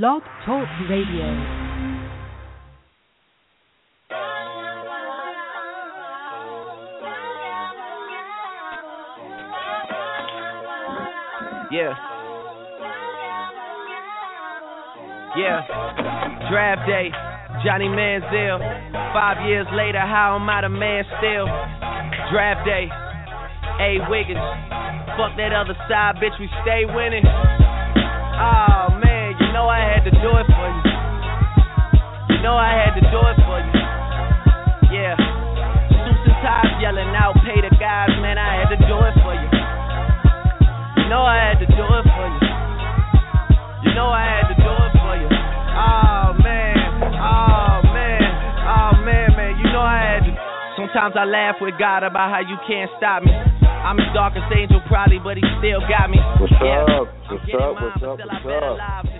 Blog Talk Radio. Yeah. Yeah. Draft day. Johnny Manziel. Five years later, how am I the man still? Draft day. A. Wiggins. Fuck that other side, bitch, we stay winning. Oh know I had to do it for you. You know I had to do it for you. Yeah. Suits and ties yelling out, pay the guys, man, I had to do it for you. You know I had to do it for you. You know I had to do it for you. Oh man, oh man, oh man, man, you know I had to. Sometimes I laugh with God about how you can't stop me. I'm his darkest angel, probably, but he still got me. What's yeah. up? What's up? mine, What's up? What's up?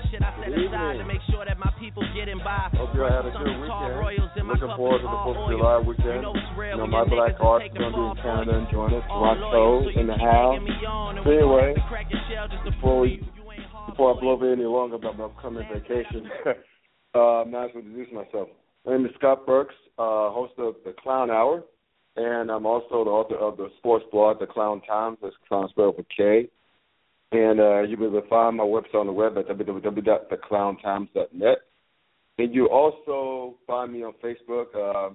Aside to make sure that my people getting by. Hope you all had a good weekend. Looking forward to the Fourth of oil. July weekend. You know, my black arts gonna be in Canada you. and join us. All Toronto loyal, so you in the house. egging me on, and So we anyway, gonna crack your shell just to before we you you ain't hard before I blow any longer about my upcoming vacation, uh, I'm not going to introduce myself. My name is Scott Burks, uh, host of the Clown Hour, and I'm also the author of the sports blog, The Clown Times. That's Clown spelled with K. And uh, you will find my website on the web at www.theclowntimes.net. And you also find me on Facebook, uh,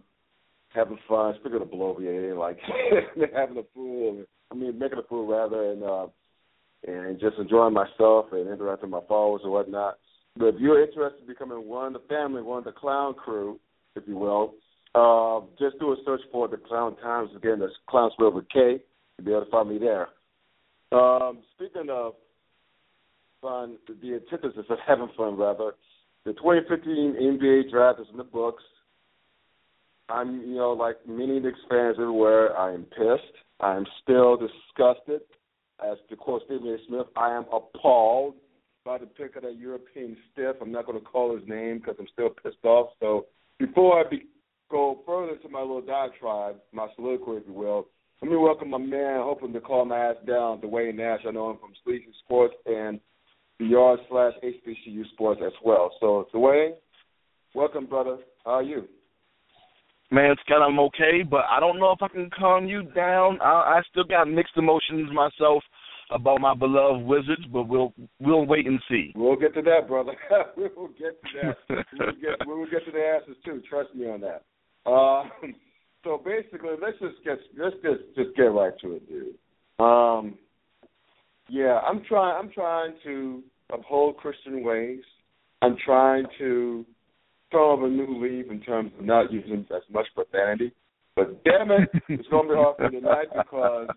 having fun. Speaking of bloviating, like having a fool. I mean, making a fool rather, and uh, and just enjoying myself and interacting with my followers and whatnot. But if you're interested in becoming one of the family, one of the clown crew, if you will, uh, just do a search for the Clown Times. Again, that's Clown spelled with K. You'll be able to find me there. Um, speaking of fun, the antithesis of having fun, rather, the 2015 NBA draft is in the books. I'm, you know, like many Knicks fans everywhere, I am pissed. I am still disgusted. As to quote Stephen A. Smith, I am appalled by the pick of that European stiff. I'm not going to call his name because I'm still pissed off. So before I be, go further to my little diatribe, my soliloquy, if you will, let me welcome my man, hoping to call my ass down, Duane Nash. I know him from Sleepy Sports and the Yard slash HBCU Sports as well. So, Dwayne, welcome, brother. How are you? Man, Scott, I'm okay, but I don't know if I can calm you down. I, I still got mixed emotions myself about my beloved Wizards, but we'll we'll wait and see. We'll get to that, brother. we will get to that. we will get we will get to the answers too. Trust me on that. Uh, so basically, let's just get let's just just get right to it, dude. Um, yeah, I'm trying. I'm trying to uphold Christian ways. I'm trying to throw up a new leaf in terms of not using as much profanity. But damn it, it's going to be hard for tonight because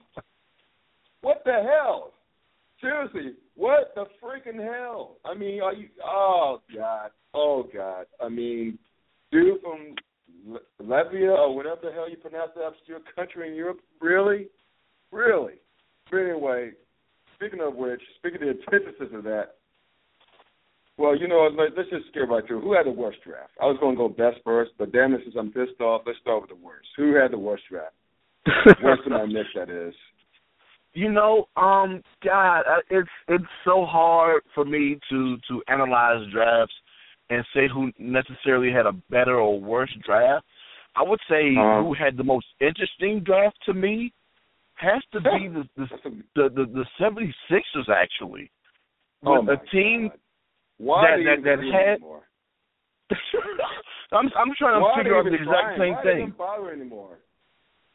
what the hell? Seriously, what the freaking hell? I mean, are you? Oh God, oh God. I mean, dude from Latvia or whatever the hell you pronounce that obscure country in Europe. Really, really. But anyway, speaking of which, speaking of the antithesis of that, well, you know, let, let's just get right to it. Who had the worst draft? I was going to go best first, but damn it, since I'm pissed off, let's start with the worst. Who had the worst draft? worst than I missed, that is. You know, um, God, it's it's so hard for me to to analyze drafts and say who necessarily had a better or worse draft. I would say Uh-huh. who had the most interesting draft to me has to be the the the, the, the 76ers actually. oh With a team God. Why that- that- that had- anymore? I'm I'm trying to Why figure out the exact try? same Why thing. bother anymore?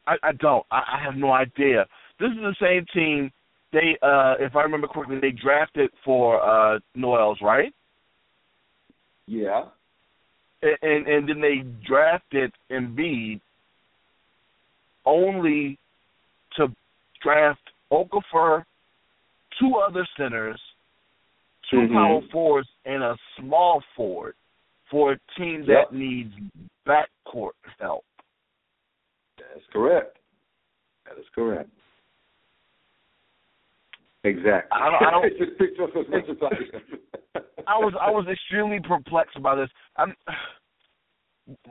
I, I don't. I, I have no idea. This is the same team. They, uh, if I remember correctly, they drafted for uh Noel's, right? Yeah. And, and and then they drafted Embiid only to draft Okafor, two other centers, 2 Mhm. power forwards, and a small forward for a team Yep. that needs backcourt help. That's correct. That is correct. Exactly. I don't- I don't- just picks as much as I I was I was extremely perplexed by this. I'm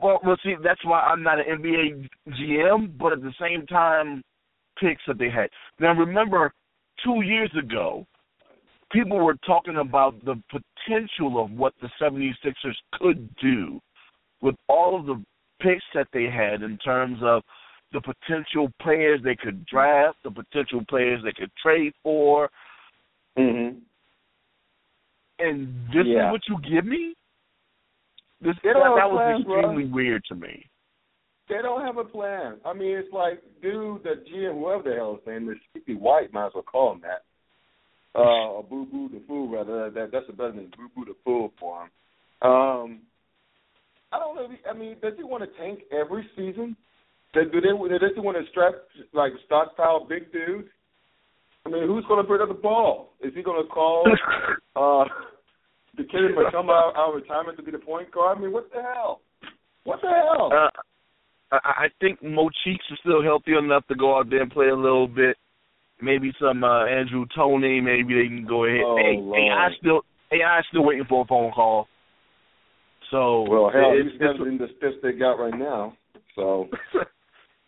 well, well, see, that's why I'm not an NBA GM, but at the same time, picks that they had. Now, remember, two years ago, people were talking about the potential of what the 76ers could do with all of the picks that they had in terms of the potential players they could draft, the potential players they could trade for. Mhm. And this Yeah. is what you give me? This that, that was plans, bro. extremely weird to me. They don't have a plan. I mean, it's like, dude, the GM, whoever the hell his name is, Sleepy White, might as well call him that. Uh, or Boo Boo the Fool, rather. That, that's a better than Boo Boo the Fool for him. Um, I don't really. I mean, does he want to tank every season? Do do they? Does he want to strap like stockpile big dudes? I mean, who's going to bring up the ball? Is he going to call uh, the kid in come out, out of retirement to be the point guard? I mean, what the hell? What the hell? Uh, I, I think Mo Cheeks is still healthy enough to go out there and play a little bit. Maybe some uh, Andrew Toney. Maybe they can go ahead. Oh, hey, Lord. AI still I still waiting for a phone call. So Well, hell, it's, he's than the stiffs they got right now. So,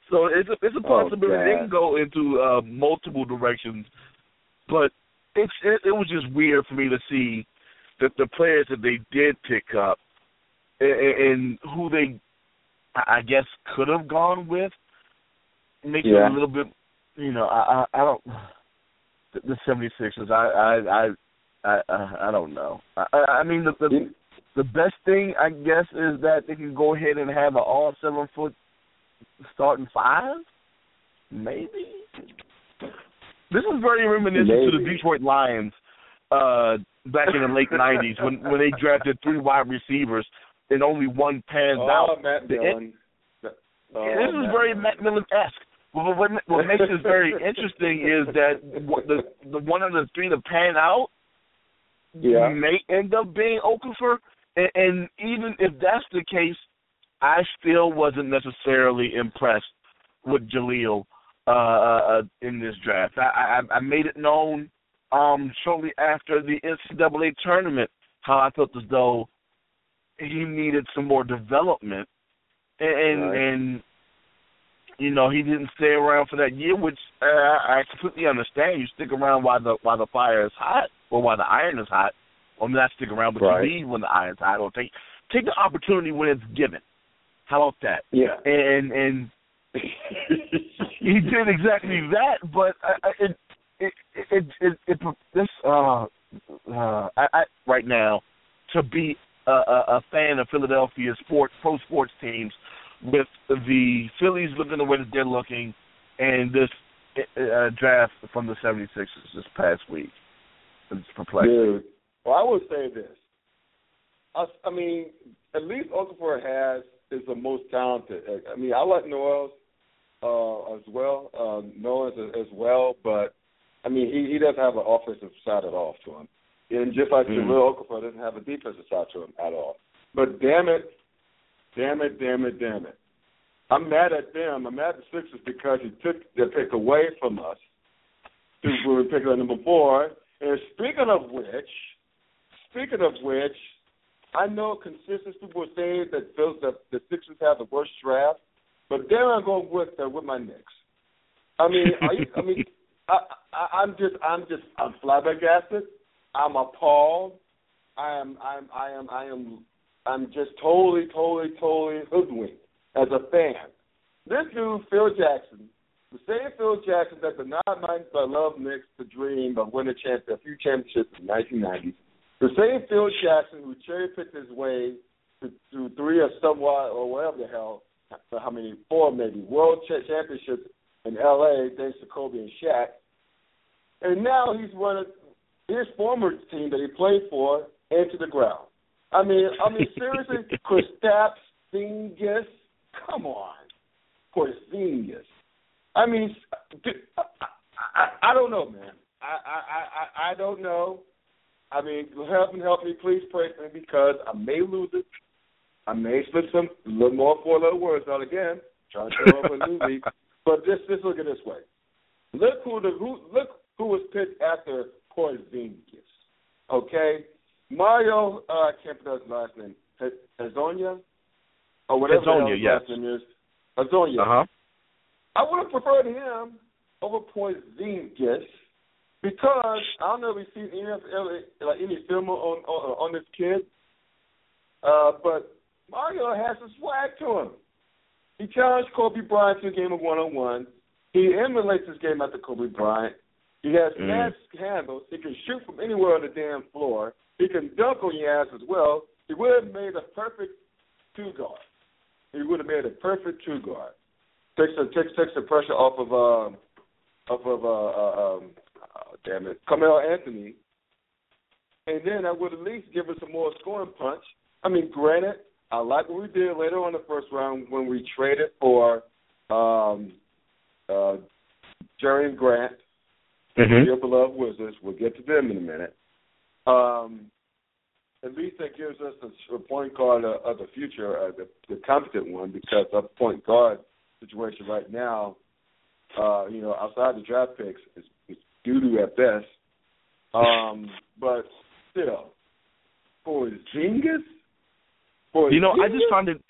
so it's a it's a Oh, possibility. They can go into uh, multiple directions, but it's it, it was just weird for me to see that the players that they did pick up and, and who they I guess could have gone with makes Yeah. it a little bit you know I I, I don't the, the 76ers I I I I I, don't know. I I I mean the, the the best thing I guess is that they can go ahead and have an all seven foot starting five. Maybe. This is very reminiscent to the Detroit Lions uh back in the late nineties when when they drafted three wide receivers and only one pans oh, out. Matt The- Dillon. Oh, this is Matt very Dillon. Matt Millen esque. What, what, what makes this very interesting is that the the one of the three to pan out Yeah. may end up being Okafor, and, and even if that's the case, I still wasn't necessarily impressed with Jahlil uh, uh, in this draft. I, I, I made it known um, shortly after the NCAA tournament how I felt as though he needed some more development, and and, Right. and you know he didn't stay around for that year, which uh, I completely understand. You stick around while the while the fire is hot, or while the iron is hot. Or not stick around, but Right. you leave when the iron's hot, or take take the opportunity when it's given. How about that? Yeah. And and he did exactly that, but I, I, it, it it it it this uh uh I, I right now to be a, a, a fan of Philadelphia sports pro sports teams with the Phillies looking the way that they're looking and this uh, draft from the 76ers this past week. It's perplexing. Dude, well, I would say this. I, I mean, at least Okafor has is the most talented. I mean, I like Noel uh, as well, uh, Noel as, as well, but I mean, he, he doesn't have an offensive side at all to him, and just like Mm. Jahlil Okafor doesn't have a defensive side to him at all. But damn it, damn it, damn it, damn it. I'm mad at them. I'm mad at the Sixers because he took their pick away from us. We were picking at number four. And speaking of which, speaking of which, I know consensus people are saying that that the Sixers have the worst draft, but there I'm going with uh, with my Knicks. I mean, are you, I mean, I, I, I'm just, I'm just, I'm flabbergasted. I'm appalled. I am, I'm, I am, I am, I'm just totally, totally, totally hoodwinked as a fan. This dude, Phil Jackson, the same Phil Jackson that the minds that love Knicks to dream of winning a, champ- a few championships in the 1990s. The same Phil Jackson who cherry picked his way to, to three or somewhat or whatever the hell, how many, four maybe, world cha- championships in L.A. thanks to Kobe and Shaq. And now he's running his former team that he played for into the ground. I mean, I mean seriously, Kristaps Porzingis, come on, Porzingis. I mean, i i don't know, man. I, I, I, I don't know. I mean, help me, help me, please pray for me because I may lose it. I may slip some little more four little words out again, trying to show up a newbie. But just, just look at this way. Look who the who look who was picked after Porzingis. Okay, Mario. Uh, I can't pronounce his last name. Azonia, or whatever hell his yes. last name is. Azonia. Uh huh. I would have preferred him over Porzingis because I don't know if you've seen any like any film on on, on this kid, uh, but Mario has some swag to him. He challenged Kobe Bryant to a game of one on one. He emulates his game after Kobe Bryant. He has mm. mass handles. He can shoot from anywhere on the damn floor. He can dunk on your ass as well. He would have made a perfect two guard. He would have made a perfect two guard. Takes the takes takes the pressure off of um off of uh, uh um damn it Carmelo Anthony, and then I would at least give us a more scoring punch. I mean, granted, I like what we did later on the first round when we traded for um uh Jerian Grant, mm-hmm. your beloved Wizards. We'll get to them in a minute. Um, at least that gives us a, a point guard of, of the future, uh, the, the competent one, because our point guard situation right now, uh, you know, outside the draft picks, is, is doo doo at best. Um, but still, for Zingas, for you know, I just find it,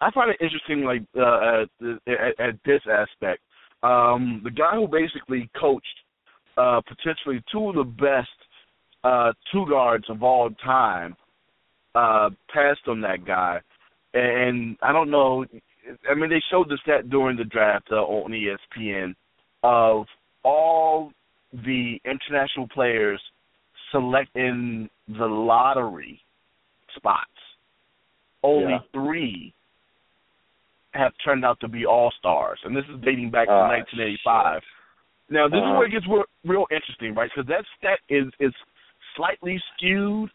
I find it interesting, like uh, at, at, at this aspect. Um, the guy who basically coached uh, potentially two of the best uh, two guards of all time uh, passed on that guy, and I don't know. I mean, they showed the stat during the draft uh, on ESPN of all the international players selecting the lottery spots. Only yeah. three have turned out to be all stars, and this is dating back to uh, 1985. Shit. Now, this uh, is uh-huh. where it gets real, interesting, right? Because that stat is is slightly skewed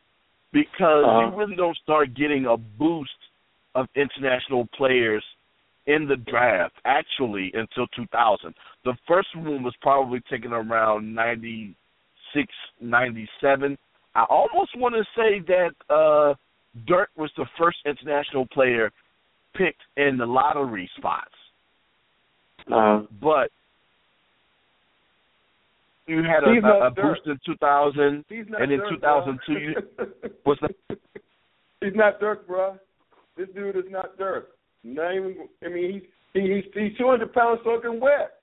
because uh-huh. you really don't start getting a boost of international players in the draft actually until 2000. The first one was probably taken around 96, 97. I almost want to say that uh Dirk was the first international player picked in the lottery spots. Uh-huh. But you had a, a, a boost in 2000, and in 2002 you that? He's not Dirk, bro. This dude is not Dirk. Not even. I mean, he's he's he's 200 pounds soaking wet.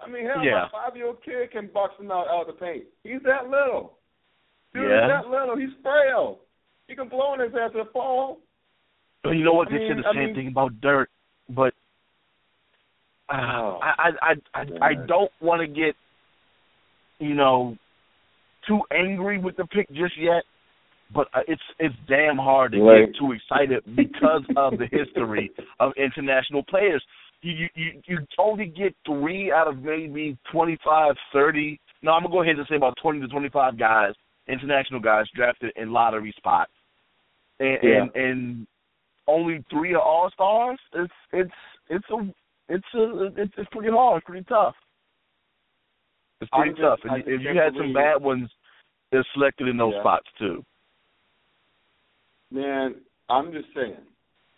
I mean, hell, yeah. a five year old kid can box him out out of the paint. He's that little. Dude, yeah. he's that little. He's frail. He can blow in his ass and fall. But you know what? I they mean, said the same mean, thing about Dirk, but uh, oh, I I I I, I don't want to get you know, too angry with the pick just yet, but uh, it's it's damn hard to right. get too excited because of the history of international players. You you you only get three out of maybe twenty five, thirty. No, I'm gonna go ahead and say about twenty to twenty five guys, international guys drafted in lottery spots, and yeah. and, and only three are all stars. It's it's it's a it's a it's, it's pretty hard, pretty tough. It's pretty just, tough. And if you had some bad ones, they're selected in those yeah. spots too. Man, I'm just saying,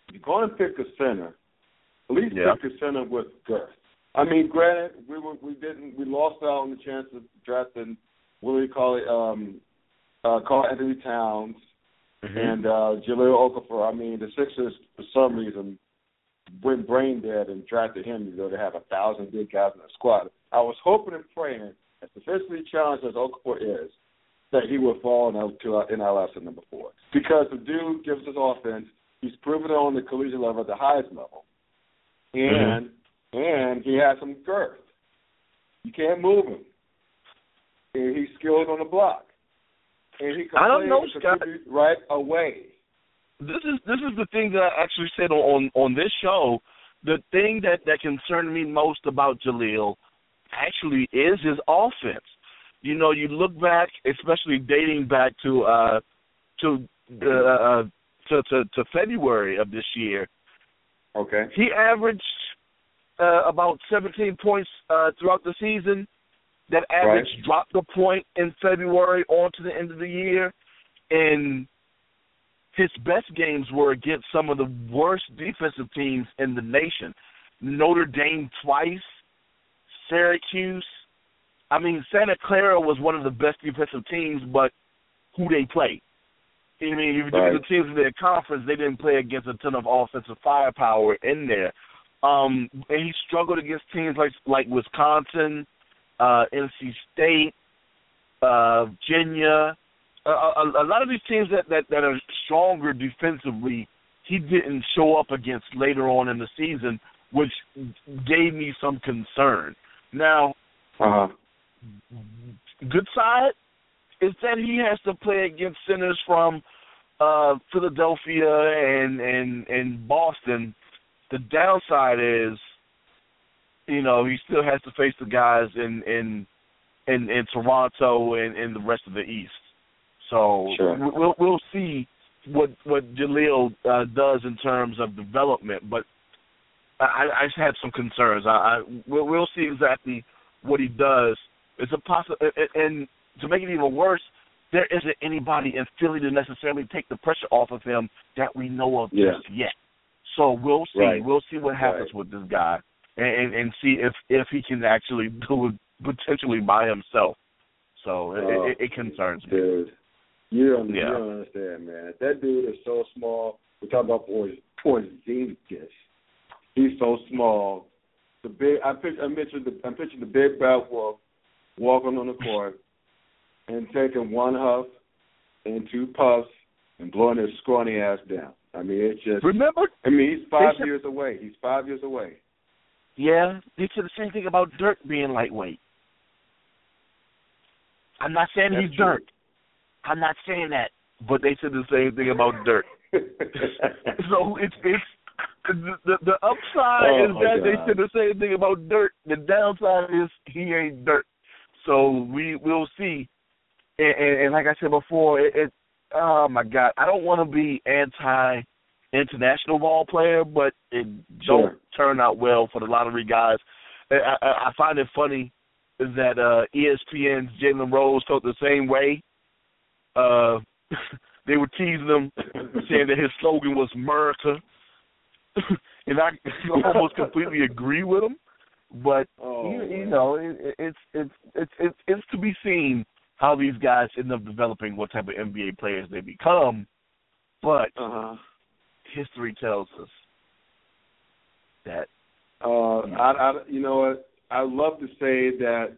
if you're going to pick a center, at least yeah. pick a center with girth. I mean, granted, we were we didn't we lost out on the chance of drafting what do we call it, um, uh, Karl-Anthony Towns mm-hmm. and uh, Jahlil Okafor. I mean, the Sixers for some reason went brain dead and drafted him to go to have a thousand big guys in the squad. I was hoping and praying, as physically challenged as Okafor is, that he would fall in, to, in NLS at number four. Because the dude gives us offense. He's proven it on the collegiate level at the highest level. And mm-hmm. and he has some girth. You can't move him. And he's skilled on the block. And he I don't know, Scott. right away. This is this is the thing that I actually said on on this show. The thing that that concerned me most about Jahlil actually is his offense. You know, you look back, especially dating back to uh to uh, uh to, to to February of this year. Okay. He averaged uh, about 17 points uh, throughout the season. That average right. dropped a point in February on to the end of the year, and his best games were against some of the worst defensive teams in the nation. Notre Dame twice, Syracuse. I mean, Santa Clara was one of the best defensive teams, but who they play? I mean, if you look at the teams in their conference, they didn't play against a ton of offensive firepower in there. Um, and he struggled against teams like like Wisconsin, uh, NC State, uh, Virginia, a, a, a lot of these teams that, that that are stronger defensively, he didn't show up against later on in the season, which gave me some concern. Now, uh-huh. Good side is that he has to play against centers from uh, Philadelphia and and and Boston. The downside is, you know, he still has to face the guys in in in, in Toronto and, and the rest of the East. So sure. we'll we'll see what what Jahlil uh, does in terms of development, but I, I just had some concerns. I, I we'll, we'll see exactly what he does. It's a possible, and to make it even worse, there isn't anybody in Philly to necessarily take the pressure off of him that we know of yeah. just yet. So we'll see. Right. We'll see what happens right. with this guy, and, and and see if if he can actually do it potentially by himself. So oh, it, it, concerns me. Dude, you don't, yeah. you don't understand, man. That dude is so small. We're talking about Porzingis. He's so small. The big. I picture. I mentioned the. I pictured the big bad wolf walking on the court and taking one huff and two puffs and blowing his scrawny ass down. I mean, it's just. Remember? I mean, he's five should, years away. He's five years away. Yeah, they said the same thing about Dirk being lightweight. I'm not saying That's he's true. Dirk. I'm not saying that, but they said the same thing about Dirk. so it's it's the the, the upside oh is that God. they said the same thing about Dirk. The downside is he ain't Dirk. So we we'll see. And, and, and like I said before, it, it oh my God, I don't want to be anti international ball player, but it Sure. don't turn out well for the lottery guys. I, I, I find it funny that uh ESPN's Jalen Rose felt the same way. Uh they were teasing him, saying that his slogan was America. and I almost completely agree with him. But Oh, you, you know, it, it's it's it's it's it's to be seen how these guys end up developing what type of NBA players they become. But Uh-huh. history tells us that Uh, I, I, you know what? I love to say that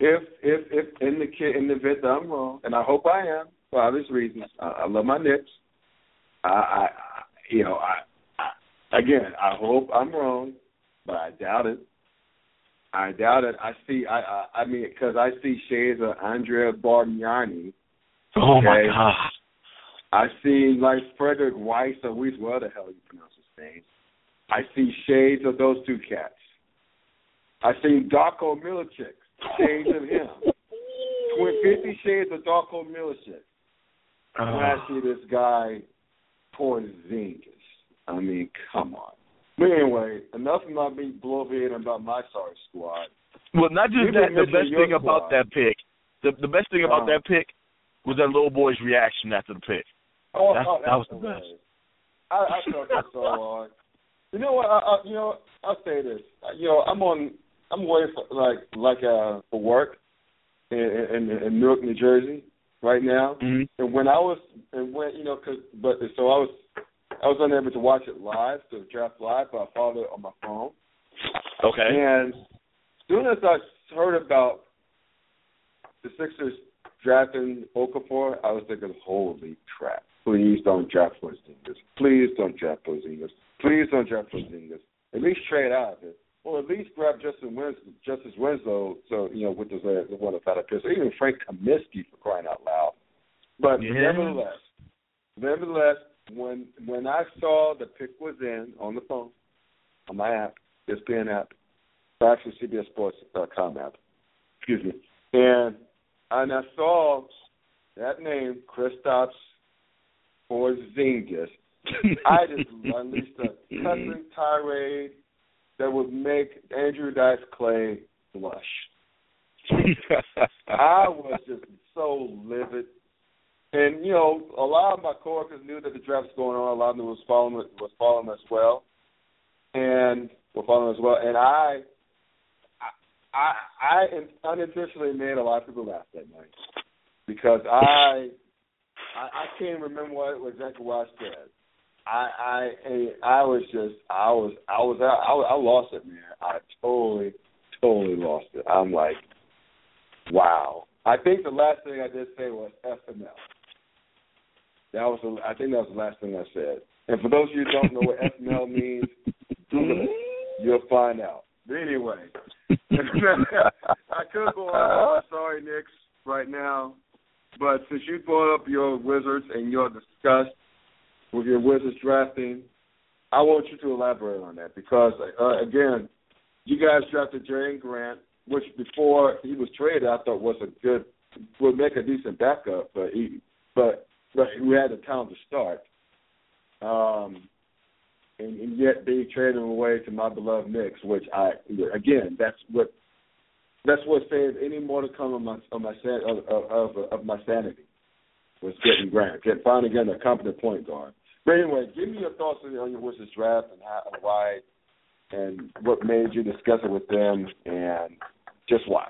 if, if, if in the kid, in the event that I'm wrong, and I hope I am for obvious reasons. I, I love my Knicks. I, I, I you know, I, I, again, I hope I'm wrong, but I doubt it. I doubt it. I see. I, I, I mean, because I see shades of Andrea Bargnani. Oh my. God. I see like Frederic Weis or Weis, what the hell you pronounce his name. I see shades of those two cats. I see Darko Milicic, shades of him. Fifty shades of Darko Milicic. Uh, I see this guy, Porzingis. I mean, come on. But anyway, enough of my big bloviating about my sorry squad. well, not just that. The best thing about that pick, the the best thing about Uh-huh. that pick was that little boy's reaction after the pick. Oh, That's- oh, that was the hilarious. best. I, I felt that so hard. You know what? I, I, you know, I'll say this. You know, I'm on. I'm away for like like uh for work in in, in Newark, New Jersey, right now. Mm-hmm. And when I was and when you know, cause but so I was I was unable to watch it live, the draft live, but I followed it on my phone. Okay. And as soon as I heard about the Sixers drafting Okafor, I was thinking, holy crap. Please don't draft Porzingis. Please don't draft Porzingis. Please don't draft Porzingis. At least trade out of it. Or at least grab Justin Winslow, Justice Winslow, so, you know, with the, the one of better picks. Or even Frank Kaminsky for crying out loud. But Yeah. nevertheless, nevertheless, when when I saw the pick was in on the phone, on my app, ESPN app, or actually CBSSports.com uh, app, excuse me, and and I saw that name, Kristaps Porzingis. I just unleashed a cussing tirade that would make Andrew Dice Clay blush. I was just so livid. And you know, a lot of my coworkers knew that the draft was going on. A lot of them was following was following as well, and were following as well. And I, I, I unintentionally made a lot of people laugh that night because I, I, I can't remember what exactly what I said. I, I, I was just, I was, I was, I, I lost it, man. I totally, totally lost it. I'm like, wow. I think the last thing I did say was FML. That was the, I think that was the last thing I said. And for those of you who don't know what FML means, Google it. You'll find out. But anyway, I could go on. Sorry, Knicks, right now. But since you brought up your Wizards and your disgust with your Wizards drafting, I want you to elaborate on that because, uh, again, you guys drafted Jerian Grant, which before he was traded, I thought was a good, would make a decent backup, but he, but but we had the talent to start. Um, and, and yet they traded away to my beloved Knicks, which I again that's what that's what saved any more to come of my of my of of, of my sanity was getting Grant, get finally getting a competent point guard. But anyway, give me your thoughts on your Wizards draft and how why and what made you discuss it with them and just why.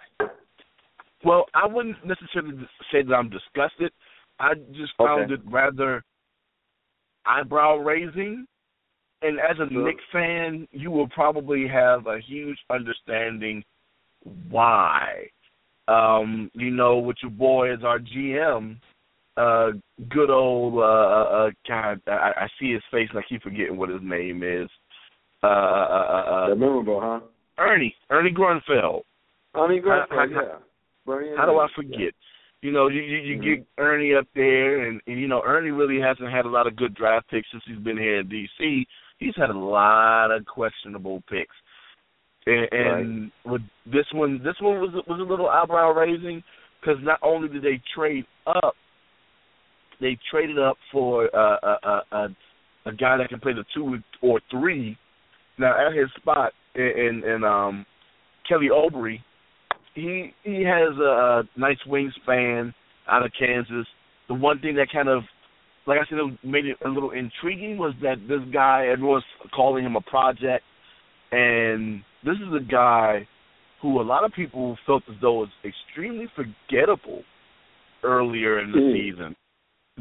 Well, I wouldn't necessarily say that I'm disgusted. I just found okay. it rather eyebrow raising. And as a sure. Knicks fan, you will probably have a huge understanding why. Um, you know, with your boy as our GM, uh, good old uh, uh, uh God, I, I see his face and I keep forgetting what his name is. Uh, uh, uh, uh memorable, huh? Ernie, Ernie Grunfeld. Ernie Grunfeld, how, yeah. How, how do I forget? Yeah. You know, you you, you mm-hmm. get Ernie up there, and, and you know Ernie really hasn't had a lot of good draft picks since he's been here in D.C. He's had a lot of questionable picks, and, and right. with this one, this one was was a little eyebrow raising because not only did they trade up, they traded up for uh, a, a a guy that can play the two or three. Now at his spot, and and um, Kelly Oubre he he has a, nice wingspan out of Kansas. The one thing that kind of, like I said, made it a little intriguing was that this guy, everyone's calling him a project, and this is a guy who a lot of people felt as though was extremely forgettable earlier in the mm. season,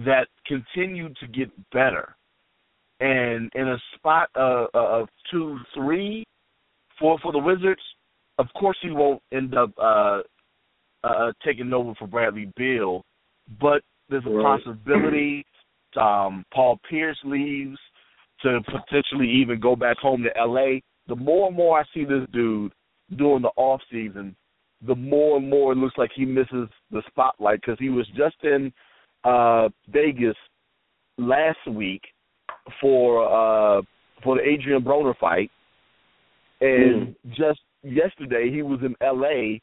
that continued to get better, and in a spot of, of two, three for for the Wizards of course he won't end up uh, uh, taking over for Bradley Beal, but there's a right. possibility um, Paul Pierce leaves to potentially even go back home to L.A. The more and more I see this dude during the off season, the more and more it looks like he misses the spotlight because he was just in uh, Vegas last week for uh, for the Adrien Broner fight, and mm. just yesterday he was in L.A.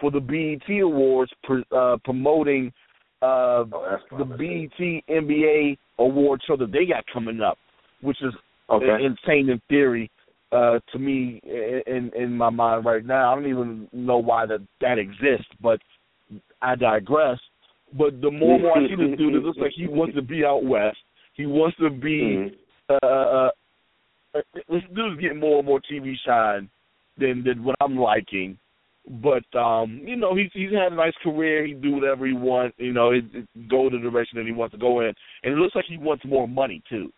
for the BET Awards uh, promoting uh, oh, the BET NBA award show that they got coming up, which is okay. insane in theory uh, to me in in my mind right now. I don't even know why that that exists, but I digress. But the more and more I see this dude, it looks like he wants to be out west. He wants to be. Mm-hmm. Uh, uh, uh, this dude's getting more and more TV shine than than what I'm liking. But um, you know, he's he's had a nice career. He do whatever he wants. You know, it, it go the direction that he wants to go in, and it looks like he wants more money too.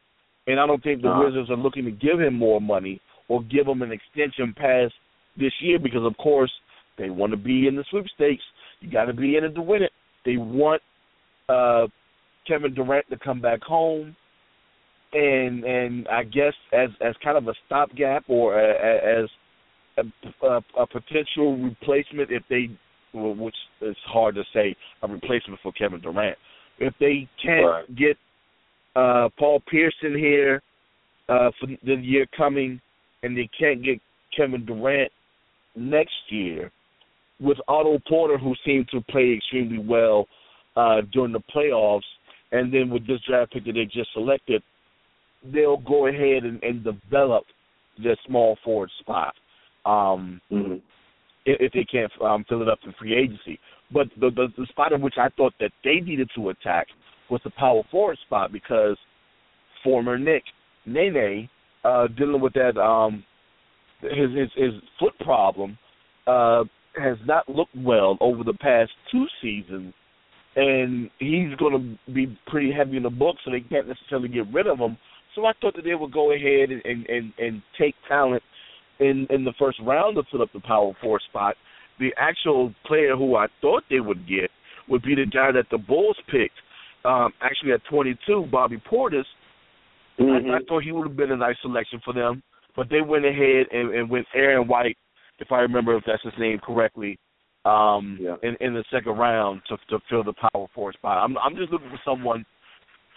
And I don't think the uh Wizards are looking to give him more money or give him an extension past this year because, of course, they want to be in the sweepstakes. You got to be in it to win it. They want uh, Kevin Durant to come back home, and and I guess as as kind of a stopgap or a, as a, a, a potential replacement if they, well, which is hard to say, a replacement for Kevin Durant. If they can't right. get uh, Paul Pearson here uh, for the year coming, and they can't get Kevin Durant next year, with Otto Porter, who seemed to play extremely well uh, during the playoffs, and then with this draft pick that they just selected, they'll go ahead and, and develop their small forward spot um, mm-hmm. if, if they can't um, fill it up in free agency. But the, the the spot in which I thought that they needed to attack was the power forward spot because former Knick Nene uh, dealing with that um, his his, his foot problem uh, has not looked well over the past two seasons, and he's going to be pretty heavy in the book, so they can't necessarily get rid of him. So I thought that they would go ahead and and and, and take talent in in the first round to fill up the power four spot, the actual player who I thought they would get would be the guy that the Bulls picked. Um, actually, at 22, Bobby Portis. Mm-hmm. I, I thought he would have been a nice selection for them, but they went ahead and, and went Aaron White, if I remember if that's his name correctly, um, Yeah. in, in the second round to to fill the power forward spot. I'm I'm just looking for someone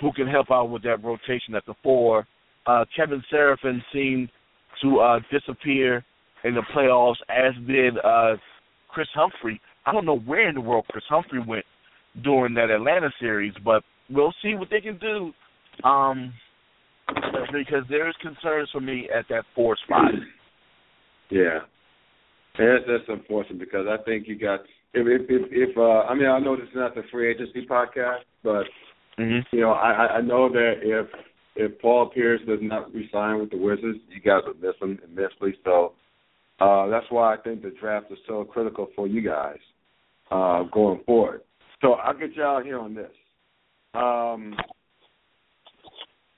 who can help out with that rotation at the four. Uh, Kevin Seraphin seemed to uh, disappear in the playoffs, as did uh, Chris Humphrey. I don't know where in the world Chris Humphrey went during that Atlanta series, but we'll see what they can do. Um, because there's concerns for me at that four spot. Yeah, and that's, that's unfortunate because I think you got if if if, if uh, I mean I know this is not the free agency podcast, but Mm-hmm. you know I- I know that if if Paul Pierce does not resign with the Wizards, you guys would miss him immensely. So uh, that's why I think the draft is so critical for you guys uh, going forward. So I'll get y'all here on this. Um,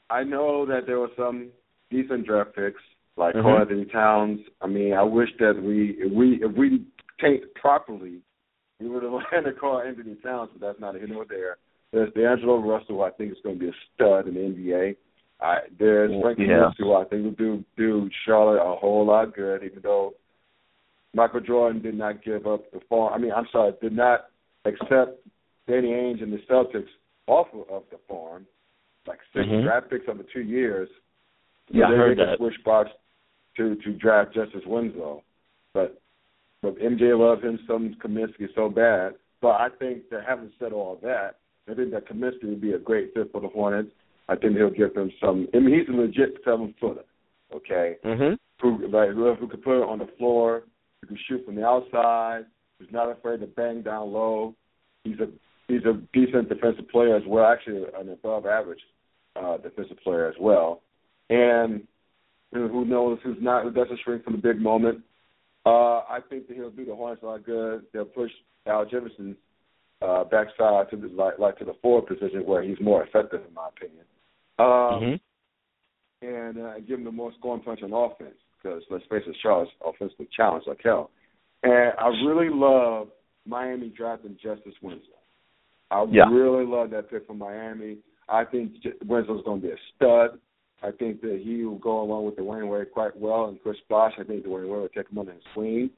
I know that there were some decent draft picks like Mhm. Karl-Anthony Towns. I mean, I wish that we if we if we tanked properly, we would have landed Karl-Anthony Towns, but that's not here nor there. There's D'Angelo Russell, who I think is going to be a stud in the NBA. I, there's Frank Yeah. Who I think will do do Charlotte a whole lot good, even though Michael Jordan did not give up the farm. I mean, I'm sorry, did not accept Danny Ainge and the Celtics off of, the farm, like 6 Mhm. draft picks over two years. So Yeah, I heard that. switch spots to to draft Justice Winslow, but but MJ loves him some Kaminsky so bad. But I think that having said all that, I think that Kaminsky would be a great fit for the Hornets. I think he'll give them some. I mean, he's a legit seven footer. Okay, Mm-hmm. who like whoever who could put it on the floor, who can shoot from the outside, who's not afraid to bang down low. He's a he's a decent defensive player as well, actually an above average uh defensive player as well. And you know, who knows who's not who doesn't shrink from the big moment. Uh I think that he'll do the Hornets a lot good. They'll push Al Jefferson uh backside to the like like to the forward position where he's more effective in my opinion. Um mm-hmm. and uh, give them the more scoring punch on offense because let's face it, Charlotte's offensively challenged like hell. And I really love Miami drafting Justice Winslow. I Yeah. really love that pick from Miami. I think Winslow's going to be a stud. I think that he will go along with Dwyane Wade quite well, and Chris Bosh. I think Dwyane Wade will take him under his wing.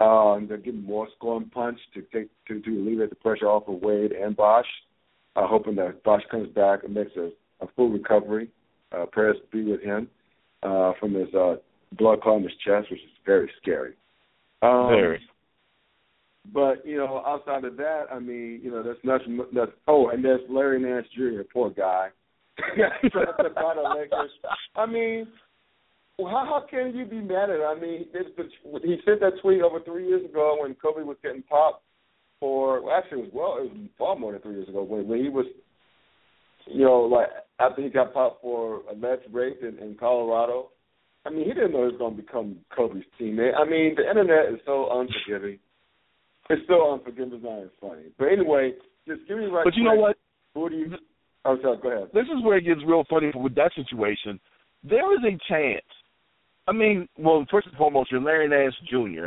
Uh, and they'll give him more scoring punch to take to to alleviate the pressure off of Wade and Bosh. Uh, hoping that Bosh comes back and makes a, a full recovery. Uh, prayers be with him uh, from his uh, blood clot in his chest, which is very scary. Um, Very. But you know, outside of that, I mean, you know, there's nothing. That's, oh, and there's Larry Nance Jr. Poor guy. Drafted by the Lakers. I mean, well, how how can you be mad at it? I mean, it's he sent that tweet over three years ago when Kobe was getting popped for. Well, actually, it was well, it was far more than three years ago when when he was, you know, like after he got popped for alleged rape in, in Colorado. I mean, he didn't know he was going to become Kobe's teammate. I mean, the internet is so unforgiving. It's so unforgiving. It's not even funny. But anyway, just give me right. But you know what? Who do you? Oh, sorry. Go ahead. This is where it gets real funny with that situation. There is a chance. I mean, well, first and foremost, you're Larry Nance Jr.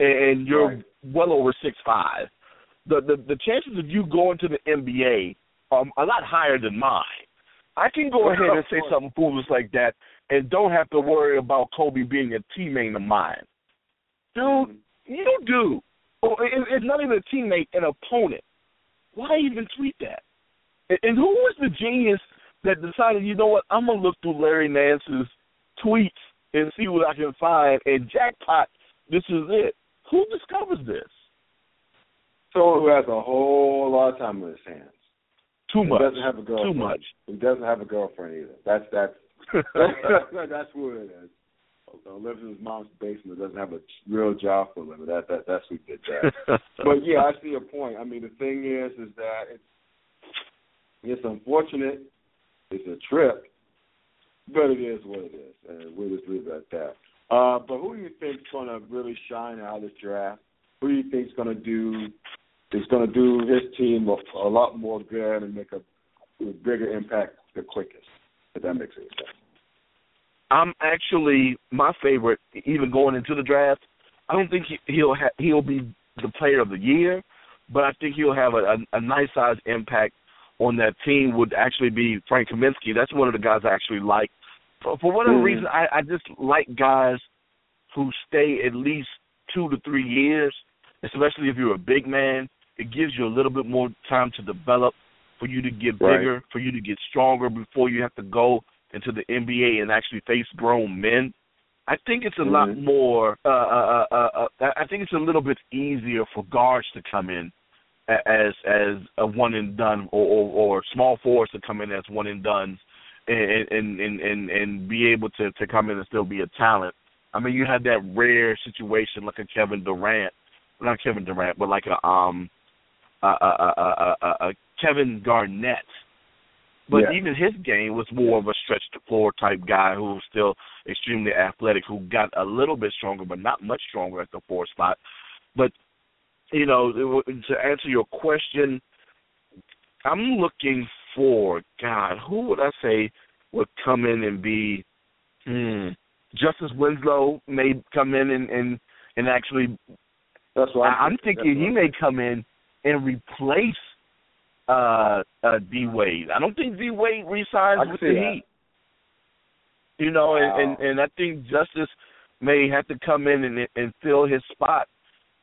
and you're Right. well over six five. The, the the chances of you going to the NBA are a lot higher than mine. I can go ahead and say something foolish like that and don't have to worry about Kobe being a teammate of mine. Dude, you do. It- it's not even a teammate, an opponent. Why even tweet that? And- And who was the genius that decided, you know what, I'm gonna look through Larry Nance's tweets and see what I can find, and jackpot, this is it. Who discovers this? Someone who has a whole lot of time on his hands. Too Who much. doesn't have a Too much. Who doesn't have a girlfriend either. That's that's that's who it is. So lives in his mom's basement. Doesn't have a real job for a living. That that that's who did that. but yeah, I see your point. I mean, the thing is, is that it's it's unfortunate. It's a trip, but it is what it is, and we'll just leave it at that. Uh, but who do you think's going to really shine out of this draft? Who do you think's going to do is going to do his team a, a lot more good and make a, a bigger impact the quickest? If that makes any sense. I'm actually my favorite, even going into the draft, I don't think he, he'll ha- he'll be the player of the year, but I think he'll have a, a, a nice sized impact on that team. Would actually be Frank Kaminsky. That's one of the guys I actually like. For, for whatever Mhm. reason, I, I just like guys who stay at least two to three years, especially if you're a big man. It gives you a little bit more time to develop, for you to get Right. bigger, for you to get stronger before you have to go into the NBA and actually face grown men. I think it's a lot Mhm. more. Uh, uh, uh, uh, uh, I think it's a little bit easier for guards to come in as as a one and done, or, or, or small forwards to come in as one and done, and and and and, be able to to come in and still be a talent. I mean, you had that rare situation like a Kevin Durant, not Kevin Durant, but like a um a a a a, a, Kevin Garnett. But Yeah. even his game was more of a stretch the floor type guy who was still extremely athletic, who got a little bit stronger, but not much stronger at the four spot. But you know, to answer your question, I'm looking for God. Who would I say would come in and be? Hmm, Justice Winslow may come in and and, and actually That's what I, I'm thinking he may come in and replace uh uh D Wade. I don't think D Wade resigns with the that. Heat. You know, Wow. and, and and I think Justice may have to come in and and fill his spot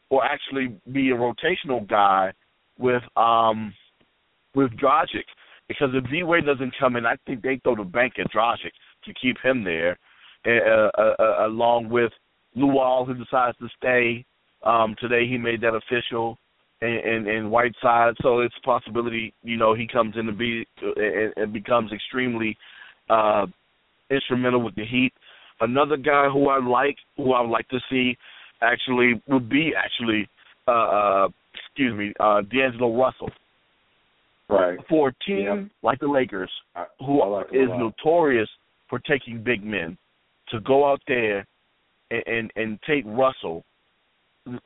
or actually be a rotational guy with um with Dragic. Because if D Wade doesn't come in, I think they throw the bank at Dragic to keep him there, uh, uh, uh, along with Luol, who decides to stay. Um, today he made that official, and, and, and Whiteside. So it's a possibility, you know, he comes in to be and, and becomes extremely uh, instrumental with the Heat. Another guy who I like, who I would like to see, actually would be actually, uh, uh, excuse me, uh, D'Angelo Russell right. for a team Yep. like the Lakers, I, who I like is notorious for taking big men, to go out there and and, and take Russell.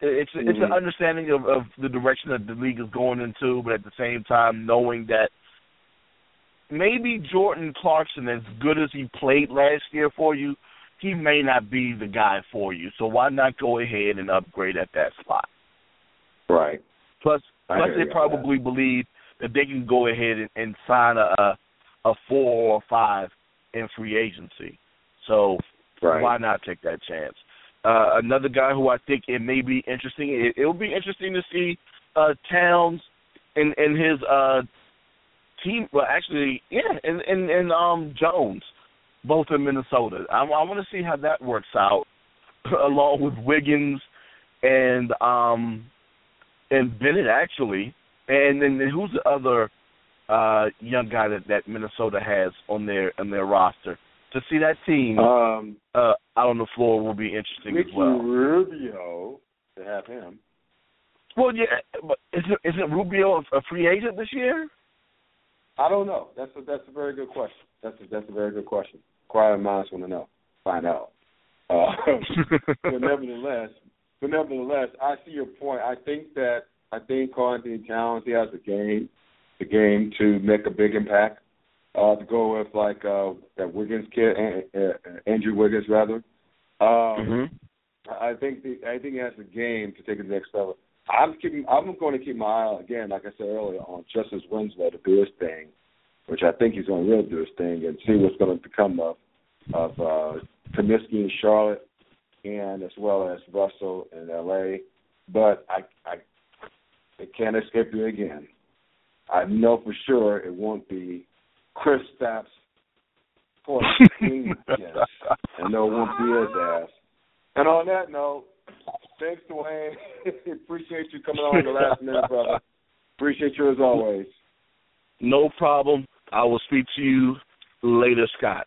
It's it's an Mhm. understanding of, of the direction that the league is going into, but at the same time knowing that maybe Jordan Clarkson, as good as he played last year for you, he may not be the guy for you. So why not go ahead and upgrade at that spot? Right. Plus, I plus they probably believe that they can go ahead and, and sign a, a four or five in free agency. So Right. why not take that chance? Uh, another guy who I think it may be interesting. It, it'll be interesting to see uh, Towns and and his uh, team. Well, actually, yeah, and and, and um Jones, both in Minnesota. I, I want to see how that works out, along with Wiggins and um and Bennett actually, and then who's the other uh young guy that that Minnesota has on their on their roster? To see that team Um, uh out on the floor will be interesting as well. Rubio to have him. Well, yeah, but isn't isn't Rubio a a free agent this year? I don't know. That's a, that's a very good question. That's a, that's a very good question. Quiet minds want to know. Find out. Uh, but nevertheless, but nevertheless, I see your point. I think that I think Anthony Towns he has the game, the game to make a big impact. Uh, to go with like uh, that Wiggins kid, Andrew Wiggins rather. Um, Mm-hmm. I think the, I think he has the game to take it to the next level. I'm keeping. I'm going to keep my eye again, like I said earlier, on Justice Winslow to do his thing, which I think he's going to really do his thing, and see what's going to become of of uh, Kaminsky in Charlotte, and as well as Russell in L.A. But I I it can't escape you again. I know for sure it won't be Chris Stapps for yes, and no, won't be his ass. And on that note, thanks, Duane. Appreciate you coming on the last minute, brother. Appreciate you as always. No problem. I will speak to you later, Scott.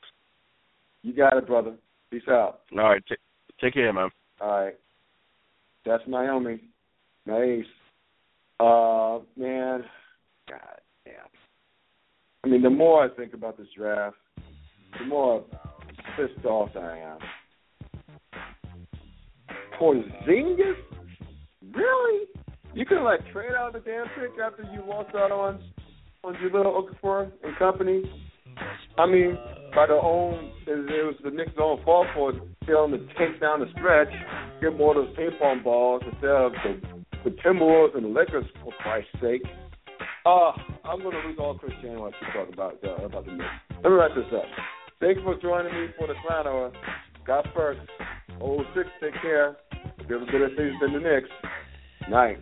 You got it, brother. Peace out. All right, t- take care, man. All right. That's Naomi. Nice. Uh, man. God damn. I mean, the more I think about this draft, the more pissed off I am. Porzingis? Really? You could like trade out the damn pick after you lost out on on Jahlil Okafor and company. I mean, by their own, it was the Knicks' own fault for failing to take down the stretch, get more of those ping pong balls instead of the, the Timberwolves and the Lakers, for Christ's sake. Uh, I'm going to lose all Christianity when I talk about uh, about the Knicks. Let me wrap this up. Thank you for joining me for the Clown Hour. Scott Perks, 06, take care. Have a better season than the Knicks, night.